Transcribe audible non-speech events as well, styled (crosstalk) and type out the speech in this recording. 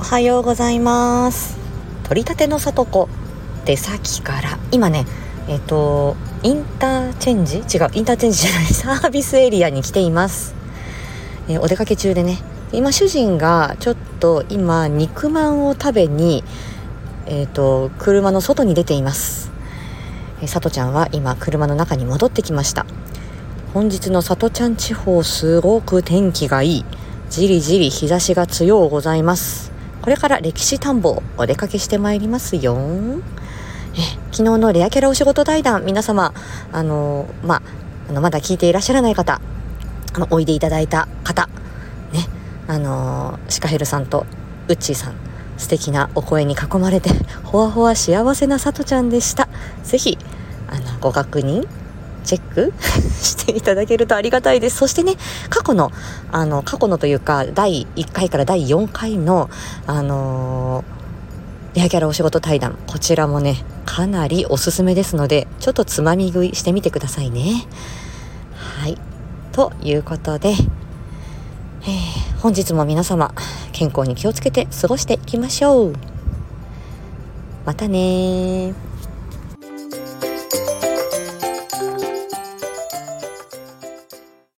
おはようございます。取り立ての里子。出先から。今ねえっ、とインターチェンジ？違うインターチェンジじゃない。(laughs) サービスエリアに来ています、えーお出かけ中でね。今主人がちょっと今肉まんを食べにえっ、と車の外に出ています。えーさとちゃんは今車の中に戻ってきました。本日のさとちゃん地方すごく天気がいい。じりじり日差しが強うございます。これから歴史探訪お出かけしてまいりますよ。え昨日のレアキャラお仕事対談皆様あのまああのまだ聞いていらっしゃらない方あのおいでいただいた方ねあのシカヘルさんとウッチーさん素敵なお声に囲まれてほわほわ幸せなさとちゃんでした。ぜひあのご確認チェック (laughs) していただけるとありがたいです。そしてね、過去の、あの、過去のというか、第1回から第4回の、あのーレアキャラお仕事対談、こちらもね、かなりおすすめですので、ちょっとつまみ食いしてみてくださいね。はい。ということで、えー本日も皆様、健康に気をつけて過ごしていきましょう。またね。